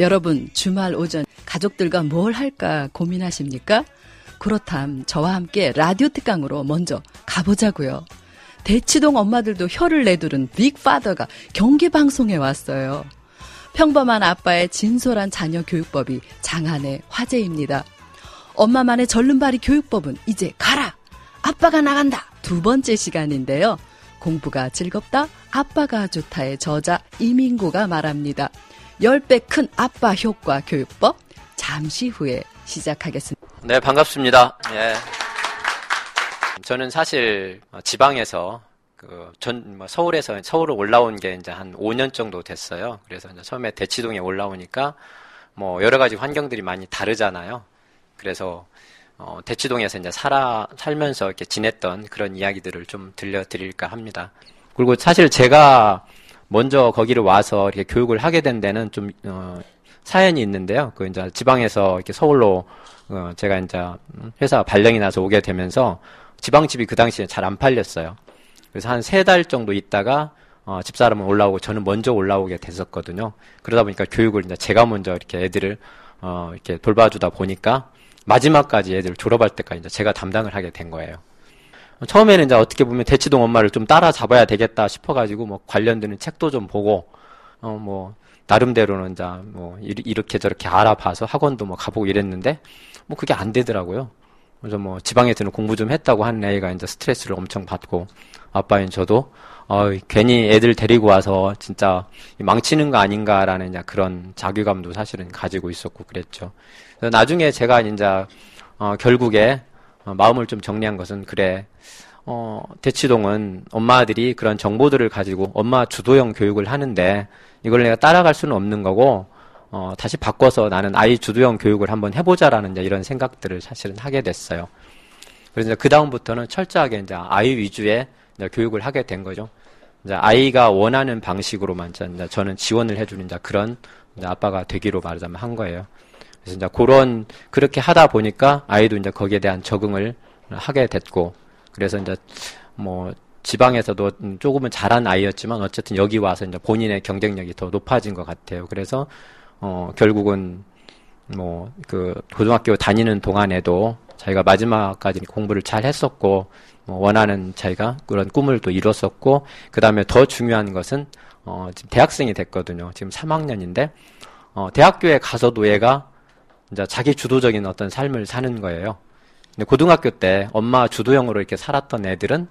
여러분, 주말 오전 가족들과 뭘 할까 고민하십니까? 그렇담 저와 함께 라디오 특강으로 먼저 가보자고요. 대치동 엄마들도 혀를 내두른 빅파더가 경기 방송에 왔어요. 평범한 아빠의 진솔한 자녀 교육법이 장안의 화제입니다. 엄마만의 절름발이 교육법은 이제 가라! 아빠가 나간다! 두 번째 시간인데요. 공부가 즐겁다, 아빠가 좋다의 저자 이민구가 말합니다. 10배 큰 아빠 효과 교육법 잠시 후에 시작하겠습니다. 네, 반갑습니다. 예. 저는 사실 지방에서 그 전 뭐 서울에서 서울로 올라온 게 이제 한 5년 정도 됐어요. 그래서 이제 처음에 대치동에 올라오니까 뭐 여러 가지 환경들이 많이 다르잖아요. 그래서 어, 대치동에서 이제 살아 살면서 이렇게 지냈던 그런 이야기들을 좀 들려드릴까 합니다. 그리고 사실 제가 먼저 거기를 와서 이렇게 교육을 하게 된 데는 좀 어, 사연이 있는데요. 그 이제 지방에서 이렇게 서울로 어, 제가 이제 회사 발령이 나서 오게 되면서 지방집이 그 당시에 잘 안 팔렸어요. 그래서 한 세 달 정도 있다가 어, 집사람은 올라오고 저는 먼저 올라오게 됐었거든요. 그러다 보니까 교육을 이제 제가 먼저 이렇게 애들을 어, 이렇게 돌봐주다 보니까 마지막까지 애들 졸업할 때까지 이제 제가 담당을 하게 된 거예요. 처음에는 이제 어떻게 보면 대치동 엄마를 좀 따라잡아야 되겠다 싶어가지고 뭐 관련되는 책도 좀 보고 어 뭐 나름대로는 이제 뭐 이렇게 저렇게 알아봐서 학원도 뭐 가보고 이랬는데 뭐 그게 안 되더라고요. 그래서 뭐 지방에서는 공부 좀 했다고 하는 애가 이제 스트레스를 엄청 받고 아빠인 저도 어 괜히 애들 데리고 와서 진짜 망치는 거 아닌가라는 그런 자괴감도 사실은 가지고 있었고 그랬죠. 그래서 나중에 제가 이제 어 결국에 어, 마음을 좀 정리한 것은 그래. 어, 대치동은 엄마들이 그런 정보들을 가지고 엄마 주도형 교육을 하는데 이걸 내가 따라갈 수는 없는 거고 어, 다시 바꿔서 나는 아이 주도형 교육을 한번 해보자라는 이제 이런 생각들을 사실은 하게 됐어요. 그래서 그 다음부터는 철저하게 이제 아이 위주의 이제 교육을 하게 된 거죠. 이제 아이가 원하는 방식으로만 이제 저는 지원을 해주는 이제 그런 이제 아빠가 되기로 말하자면 한 거예요. 그래서 이제 그런 그렇게 하다 보니까 아이도 이제 거기에 대한 적응을 하게 됐고 그래서 이제 뭐 지방에서도 조금은 잘한 아이였지만 어쨌든 여기 와서 이제 본인의 경쟁력이 더 높아진 것 같아요. 그래서 어 결국은 뭐 그 고등학교 다니는 동안에도 자기가 마지막까지 공부를 잘 했었고 뭐 원하는 자기가 그런 꿈을 또 이뤘었고 그 다음에 더 중요한 것은 어 지금 대학생이 됐거든요. 지금 3학년인데 어 대학교에 가서도 얘가 이제 자기 주도적인 어떤 삶을 사는 거예요. 근데 고등학교 때 엄마 주도형으로 이렇게 살았던 애들은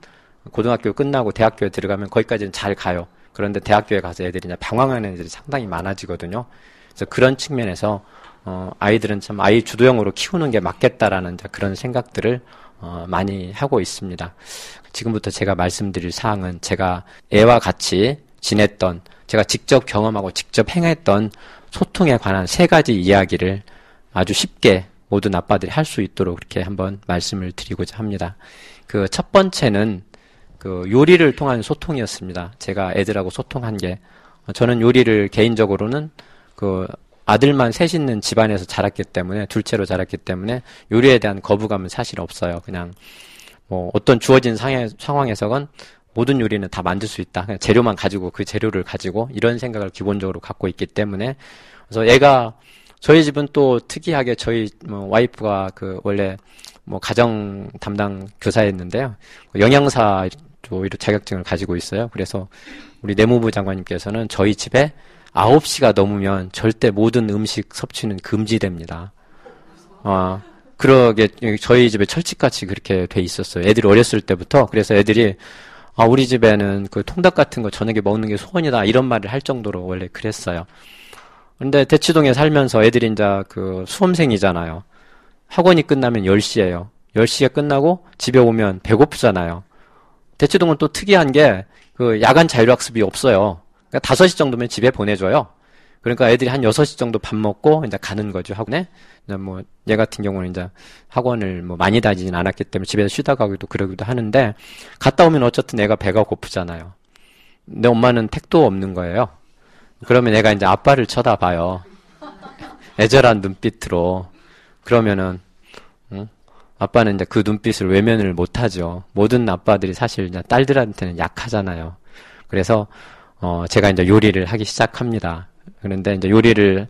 고등학교 끝나고 대학교에 들어가면 거기까지는 잘 가요. 그런데 대학교에 가서 애들이 이제 방황하는 애들이 상당히 많아지거든요. 그래서 그런 측면에서 어, 아이들은 참 아이 주도형으로 키우는 게 맞겠다라는 그런 생각들을 어, 많이 하고 있습니다. 지금부터 제가 말씀드릴 사항은 제가 애와 같이 지냈던 제가 직접 경험하고 직접 행했던 소통에 관한 세 가지 이야기를 아주 쉽게 모든 아빠들이 할 수 있도록 그렇게 한번 말씀을 드리고자 합니다. 그 첫 번째는 그 요리를 통한 소통이었습니다. 제가 애들하고 소통한 게 저는 요리를 개인적으로는 그 아들만 셋 있는 집안에서 자랐기 때문에 둘째로 자랐기 때문에 요리에 대한 거부감은 사실 없어요. 그냥 뭐 어떤 주어진 상황에서건 모든 요리는 다 만들 수 있다. 그냥 재료만 가지고 그 재료를 가지고 이런 생각을 기본적으로 갖고 있기 때문에 그래서 애가 저희 집은 또 특이하게 저희 뭐 와이프가 그 원래 뭐 가정 담당 교사였는데요. 영양사 쪽 자격증을 가지고 있어요. 그래서 우리 내무부 장관님께서는 저희 집에 9시가 넘으면 절대 모든 음식 섭취는 금지됩니다. 아, 그러게 저희 집에 철칙같이 그렇게 돼 있었어요. 애들이 어렸을 때부터. 그래서 애들이 아, 우리 집에는 그 통닭 같은 거 저녁에 먹는 게 소원이다. 이런 말을 할 정도로 원래 그랬어요. 근데 대치동에 살면서 애들이 이제 그 수험생이잖아요. 학원이 끝나면 10시에요. 10시에 끝나고 집에 오면 배고프잖아요. 대치동은 또 특이한 게 그 야간 자율학습이 없어요. 그러니까 5시 정도면 집에 보내줘요. 그러니까 애들이 한 6시 정도 밥 먹고 이제 가는 거죠, 학원에. 이제 뭐, 얘 같은 경우는 이제 학원을 뭐 많이 다니진 않았기 때문에 집에서 쉬다 가기도 그러기도 하는데, 갔다 오면 어쨌든 애가 배가 고프잖아요. 내 엄마는 택도 없는 거예요. 그러면 애가 이제 아빠를 쳐다봐요. 애절한 눈빛으로. 그러면은, 응? 아빠는 이제 그 눈빛을 외면을 못하죠. 모든 아빠들이 사실 딸들한테는 약하잖아요. 그래서 어 제가 이제 요리를 하기 시작합니다. 그런데 이제 요리를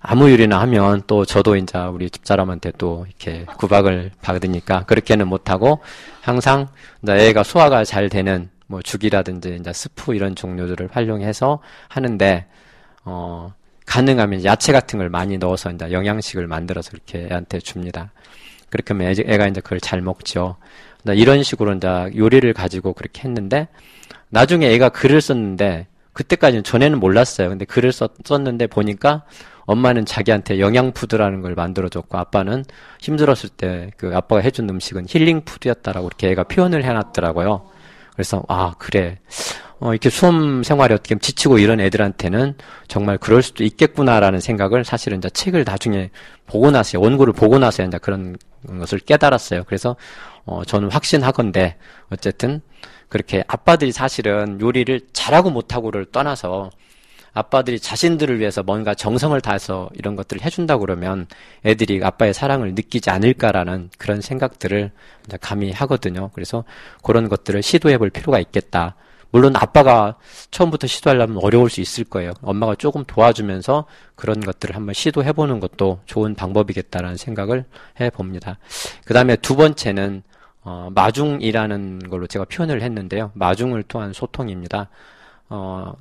아무 요리나 하면 또 저도 이제 우리 집사람한테 또 이렇게 구박을 받으니까 그렇게는 못하고 항상 애가 소화가 잘 되는 뭐 죽이라든지 이제 스프 이런 종류들을 활용해서 하는데 어 가능하면 야채 같은 걸 많이 넣어서 이제 영양식을 만들어서 이렇게 애한테 줍니다. 그렇게 하면 애가 이제 그걸 잘 먹죠. 이런 식으로 이제 요리를 가지고 그렇게 했는데 나중에 애가 글을 썼는데 그때까지는 전에는 몰랐어요. 근데 글을 썼, 썼는데 보니까 엄마는 자기한테 영양푸드라는 걸 만들어줬고 아빠는 힘들었을 때 그 아빠가 해준 음식은 힐링푸드였다라고 이렇게 애가 표현을 해놨더라고요. 그래서 아 그래 어, 이렇게 수험 생활이 어떻게 지치고 이런 애들한테는 정말 그럴 수도 있겠구나라는 생각을 사실은 이제 책을 나중에 보고 나서 원고를 보고 나서 이제 그런 것을 깨달았어요. 그래서 어, 저는 확신하건데 어쨌든 그렇게 아빠들이 사실은 요리를 잘하고 못하고를 떠나서 아빠들이 자신들을 위해서 뭔가 정성을 다해서 이런 것들을 해준다 그러면 애들이 아빠의 사랑을 느끼지 않을까라는 그런 생각들을 감히 하거든요. 그래서 그런 것들을 시도해 볼 필요가 있겠다. 물론 아빠가 처음부터 시도하려면 어려울 수 있을 거예요. 엄마가 조금 도와주면서 그런 것들을 한번 시도해 보는 것도 좋은 방법이겠다라는 생각을 해 봅니다. 그 다음에 두 번째는 어, 마중이라는 걸로 제가 표현을 했는데요. 마중을 통한 소통입니다. 어,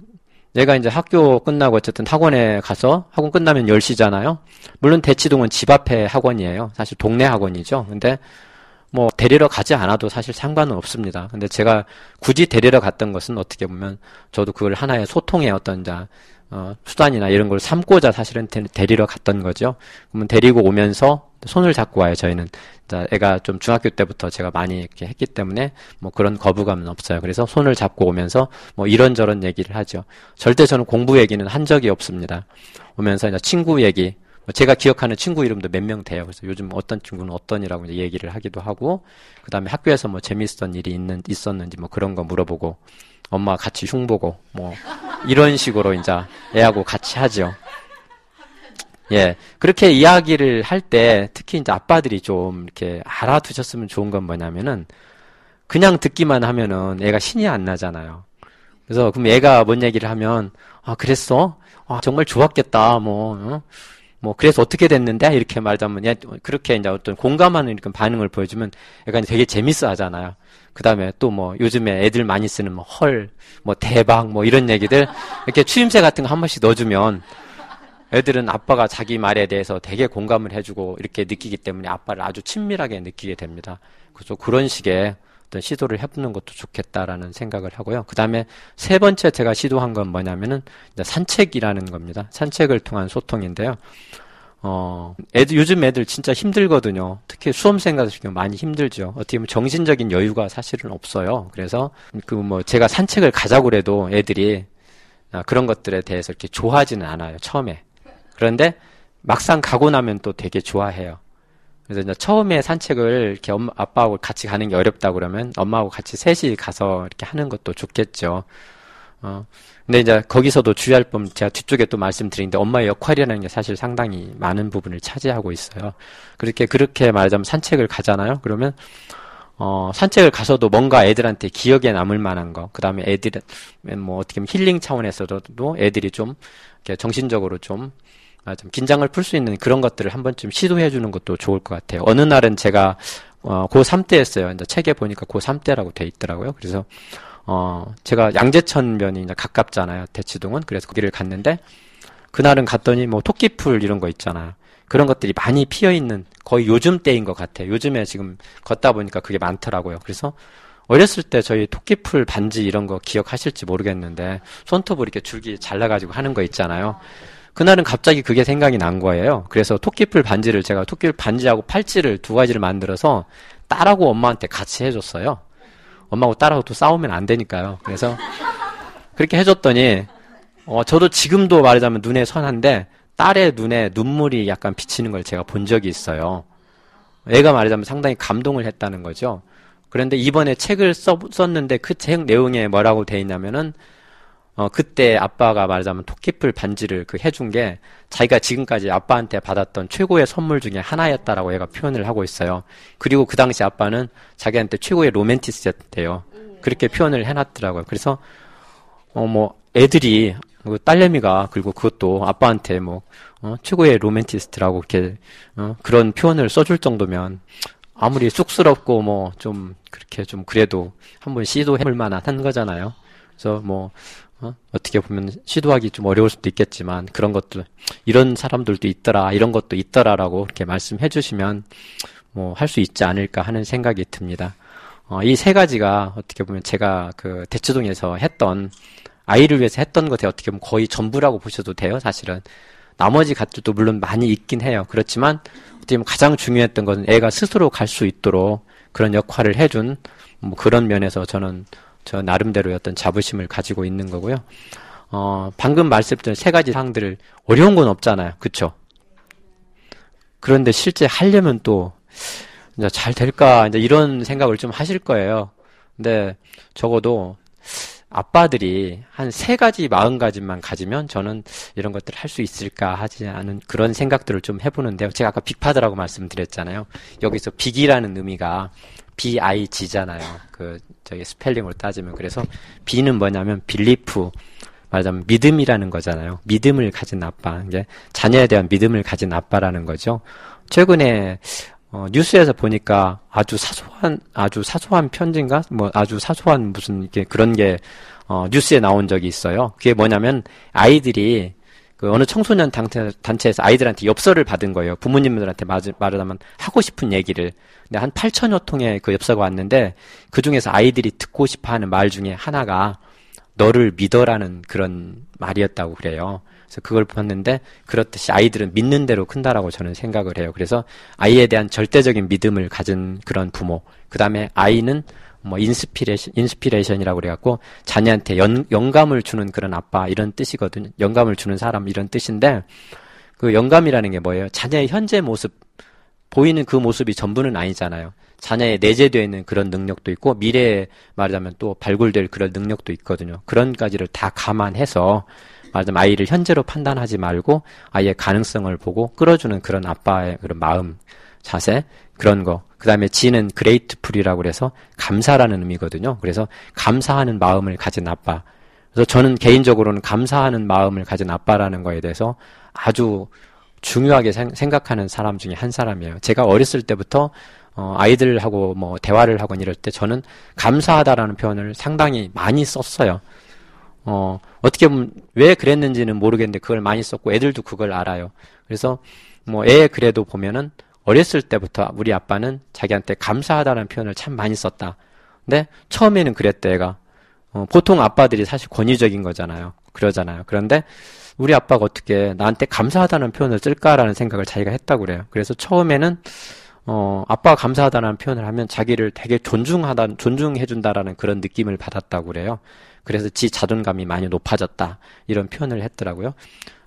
내가 이제 학교 끝나고 어쨌든 학원에 가서 학원 끝나면 10시잖아요. 물론 대치동은 집 앞에 학원이에요. 사실 동네 학원이죠. 근데 뭐 데리러 가지 않아도 사실 상관은 없습니다. 근데 제가 굳이 데리러 갔던 것은 어떻게 보면 저도 그걸 하나의 소통의 어떤 자 어, 수단이나 이런 걸 삼고자 사실은 데리러 갔던 거죠. 그러면 데리고 오면서 손을 잡고 와요. 저희는 자, 애가 좀 중학교 때부터 제가 많이 이렇게 했기 때문에 뭐 그런 거부감은 없어요. 그래서 손을 잡고 오면서 뭐 이런저런 얘기를 하죠. 절대 저는 공부 얘기는 한 적이 없습니다. 오면서 이제 친구 얘기, 뭐 제가 기억하는 친구 이름도 몇 명 돼요. 그래서 요즘 어떤 친구는 어떤이라고 이제 얘기를 하기도 하고, 그 다음에 학교에서 뭐 재밌었던 일이 있는, 있었는지 뭐 그런 거 물어보고, 엄마 같이 흉 보고, 뭐, 이런 식으로 이제 애하고 같이 하죠. 예. 그렇게 이야기를 할 때, 특히 이제 아빠들이 좀 이렇게 알아두셨으면 좋은 건 뭐냐면은, 그냥 듣기만 하면은 애가 신이 안 나잖아요. 그래서 그럼 애가 뭔 얘기를 하면, 아, 그랬어? 아, 정말 좋았겠다, 뭐, 어? 뭐 그래서 어떻게 됐는데 이렇게 말하면 야 그렇게 이제 어떤 공감하는 이런 반응을 보여주면 약간 되게 재밌어 하잖아요. 그다음에 또 뭐 요즘에 애들 많이 쓰는 뭐 헐, 뭐 대박 뭐 이런 얘기들 이렇게 추임새 같은 거 한 번씩 넣어주면 애들은 아빠가 자기 말에 대해서 되게 공감을 해주고 이렇게 느끼기 때문에 아빠를 아주 친밀하게 느끼게 됩니다. 그래서 그런 식의 어떤 시도를 해보는 것도 좋겠다라는 생각을 하고요. 그 다음에 세 번째 제가 시도한 건 뭐냐면은 산책이라는 겁니다. 산책을 통한 소통인데요. 어, 애들, 요즘 애들 진짜 힘들거든요. 특히 수험생 같은 경우 많이 힘들죠. 어떻게 보면 정신적인 여유가 사실은 없어요. 그래서 그 뭐 제가 산책을 가자고 그래도 애들이 아, 그런 것들에 대해서 이렇게 좋아하지는 않아요. 처음에. 그런데 막상 가고 나면 또 되게 좋아해요. 그래서 이제 처음에 산책을 이렇게 엄마, 아빠하고 같이 가는 게 어렵다 그러면 엄마하고 같이 셋이 가서 이렇게 하는 것도 좋겠죠. 어. 근데 이제 거기서도 주의할 점 제가 뒤쪽에 또 말씀드리는데 엄마의 역할이라는 게 사실 상당히 많은 부분을 차지하고 있어요. 그렇게 그렇게 말하자면 산책을 가잖아요. 그러면 어, 산책을 가서도 뭔가 애들한테 기억에 남을 만한 거, 그 다음에 애들, 뭐, 어떻게 보면 힐링 차원에서도 애들이 좀, 정신적으로 좀, 아, 좀 긴장을 풀 수 있는 그런 것들을 한 번쯤 시도해 주는 것도 좋을 것 같아요. 어느 날은 제가 어, 고3 때였어요. 이제 책에 보니까 고3 때라고 돼 있더라고요. 그래서 어, 제가 양재천면이 이제 가깝잖아요. 대치동은. 그래서 거기를 갔는데 그날은 갔더니 뭐 토끼풀 이런 거 있잖아요. 그런 것들이 많이 피어 있는 거의 요즘 때인 것 같아요. 요즘에 지금 걷다 보니까 그게 많더라고요. 그래서 어렸을 때 저희 토끼풀 반지 이런 거 기억하실지 모르겠는데 손톱을 이렇게 줄기 잘라가지고 하는 거 있잖아요. 그날은 갑자기 그게 생각이 난 거예요. 그래서 토끼풀 반지를 제가 토끼풀 반지하고 팔찌를 두 가지를 만들어서 딸하고 엄마한테 같이 해줬어요. 엄마하고 딸하고 또 싸우면 안 되니까요. 그래서 그렇게 해줬더니 어, 저도 지금도 말하자면 눈에 선한데 딸의 눈에 눈물이 약간 비치는 걸 제가 본 적이 있어요. 애가 말하자면 상당히 감동을 했다는 거죠. 그런데 이번에 책을 써, 썼는데 그 책 내용에 뭐라고 돼 있냐면은 어, 그때 아빠가 말하자면 토끼풀 반지를 그 해준 게 자기가 지금까지 아빠한테 받았던 최고의 선물 중에 하나였다라고 얘가 표현을 하고 있어요. 그리고 그 당시 아빠는 자기한테 최고의 로맨티스트였대요. 그렇게 표현을 해놨더라고요. 그래서, 어, 뭐, 애들이, 그 딸내미가, 그리고 그것도 아빠한테 뭐, 어, 최고의 로맨티스트라고 이렇게, 어, 그런 표현을 써줄 정도면 아무리 쑥스럽고 뭐, 좀, 그렇게 좀 그래도 한번 시도해볼 만한 한 거잖아요. 그래서 뭐, 어? 떻게 보면 시도하기 좀 어려울 수도 있겠지만 그런 것들 이런 사람들도 있더라 이런 것도 있더라라고 이렇게 말씀해 주시면 뭐 할 수 있지 않을까 하는 생각이 듭니다. 어, 이 세 가지가 어떻게 보면 제가 그 대치동에서 했던 아이를 위해서 했던 것에 어떻게 보면 거의 전부라고 보셔도 돼요 사실은 나머지 것들도 물론 많이 있긴 해요 그렇지만 어떻게 보면 가장 중요했던 것은 애가 스스로 갈 수 있도록 그런 역할을 해준 뭐 그런 면에서 저는 저 나름대로의 어떤 자부심을 가지고 있는 거고요. 어, 방금 말씀드린 세 가지 사항들을 어려운 건 없잖아요. 그쵸? 그런데 실제 하려면 또, 이제 잘 될까, 이제 이런 생각을 좀 하실 거예요. 근데 적어도 아빠들이 한 세 가지 마음가짐만 가지면 저는 이런 것들을 할 수 있을까 하지 않은 그런 생각들을 좀 해보는데요. 제가 아까 빅파드라고 말씀드렸잖아요. 여기서 빅이라는 의미가 B-I-G잖아요. 그, 저기 스펠링으로 따지면. 그래서 B는 뭐냐면 빌리프. 말하자면 믿음이라는 거잖아요. 믿음을 가진 아빠. 이제 자녀에 대한 믿음을 가진 아빠라는 거죠. 최근에 어, 뉴스에서 보니까 아주 사소한 아주 사소한 편지인가 뭐 아주 사소한 무슨 이게 그런 게 어, 뉴스에 나온 적이 있어요. 그게 뭐냐면 아이들이 그 어느 청소년 단체, 단체에서 아이들한테 엽서를 받은 거예요. 부모님들한테 말하자면 하고 싶은 얘기를. 근데 한 8천여 통의 그 엽서가 왔는데 그 중에서 아이들이 듣고 싶어 하는 말 중에 하나가 너를 믿어라는 그런 말이었다고 그래요. 그래서 그걸 봤는데 그렇듯이 아이들은 믿는 대로 큰다라고 저는 생각을 해요. 그래서 아이에 대한 절대적인 믿음을 가진 그런 부모. 그 다음에 아이는 뭐 inspiration, inspiration이라고 그래갖고 자녀한테 연, 영감을 주는 그런 아빠 이런 뜻이거든요. 영감을 주는 사람 이런 뜻인데 그 영감이라는 게 뭐예요? 자녀의 현재 모습 보이는 그 모습이 전부는 아니잖아요. 자녀의 내재되어 있는 그런 능력도 있고 미래에 말하자면 또 발굴될 그런 능력도 있거든요. 그런 가지를 다 감안해서 말하자면 아이를 현재로 판단하지 말고 아이의 가능성을 보고 끌어주는 그런 아빠의 그런 마음, 자세 그런 거. 그 다음에 지는 그레이트풀이라고 그래서 감사라는 의미거든요. 그래서 감사하는 마음을 가진 아빠. 그래서 저는 개인적으로는 감사하는 마음을 가진 아빠라는 거에 대해서 아주 중요하게 생각하는 사람 중에 한 사람이에요. 제가 어렸을 때부터 어, 아이들하고 뭐 대화를 하거나 이럴 때 저는 감사하다라는 표현을 상당히 많이 썼어요. 어, 어떻게 보면 왜 그랬는지는 모르겠는데 그걸 많이 썼고 애들도 그걸 알아요. 그래서 뭐 애 그래도 보면은 어렸을 때부터 우리 아빠는 자기한테 감사하다는 표현을 참 많이 썼다. 근데 처음에는 그랬대, 애가. 어, 보통 아빠들이 사실 권위적인 거잖아요. 그러잖아요. 그런데 우리 아빠가 어떻게 나한테 감사하다는 표현을 쓸까라는 생각을 자기가 했다고 그래요. 그래서 처음에는 어, 아빠가 감사하다는 표현을 하면 자기를 되게 존중하다, 존중해준다라는 그런 느낌을 받았다고 그래요. 그래서 지 자존감이 많이 높아졌다. 이런 표현을 했더라고요.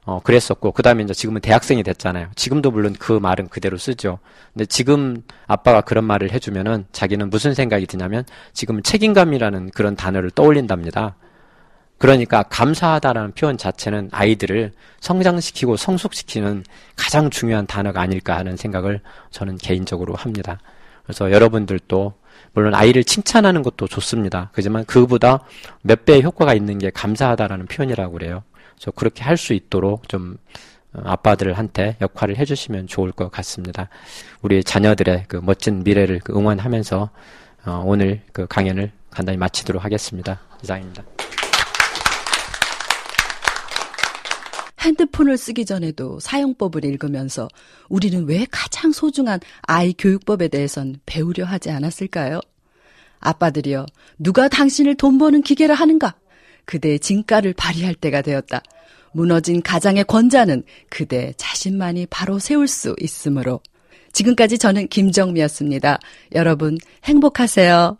어, 그랬었고, 그 다음에 이제 지금은 대학생이 됐잖아요. 지금도 물론 그 말은 그대로 쓰죠. 근데 지금 아빠가 그런 말을 해주면은 자기는 무슨 생각이 드냐면 지금 책임감이라는 그런 단어를 떠올린답니다. 그러니까 감사하다라는 표현 자체는 아이들을 성장시키고 성숙시키는 가장 중요한 단어가 아닐까 하는 생각을 저는 개인적으로 합니다. 그래서 여러분들도 물론 아이를 칭찬하는 것도 좋습니다. 그지만 그보다 몇 배의 효과가 있는 게 감사하다라는 표현이라고 그래요. 저 그렇게 할 수 있도록 좀 어, 아빠들한테 역할을 해주시면 좋을 것 같습니다. 우리 자녀들의 그 멋진 미래를 그 응원하면서 어, 오늘 그 강연을 간단히 마치도록 하겠습니다. 이상입니다. 핸드폰을 쓰기 전에도 사용법을 읽으면서 우리는 왜 가장 소중한 아이 교육법에 대해선 배우려 하지 않았을까요? 아빠들이여, 누가 당신을 돈 버는 기계를 하는가? 그대의 진가를 발휘할 때가 되었다. 무너진 가장의 권자는 그대 자신만이 바로 세울 수 있으므로. 지금까지 저는 김정미였습니다. 여러분 행복하세요.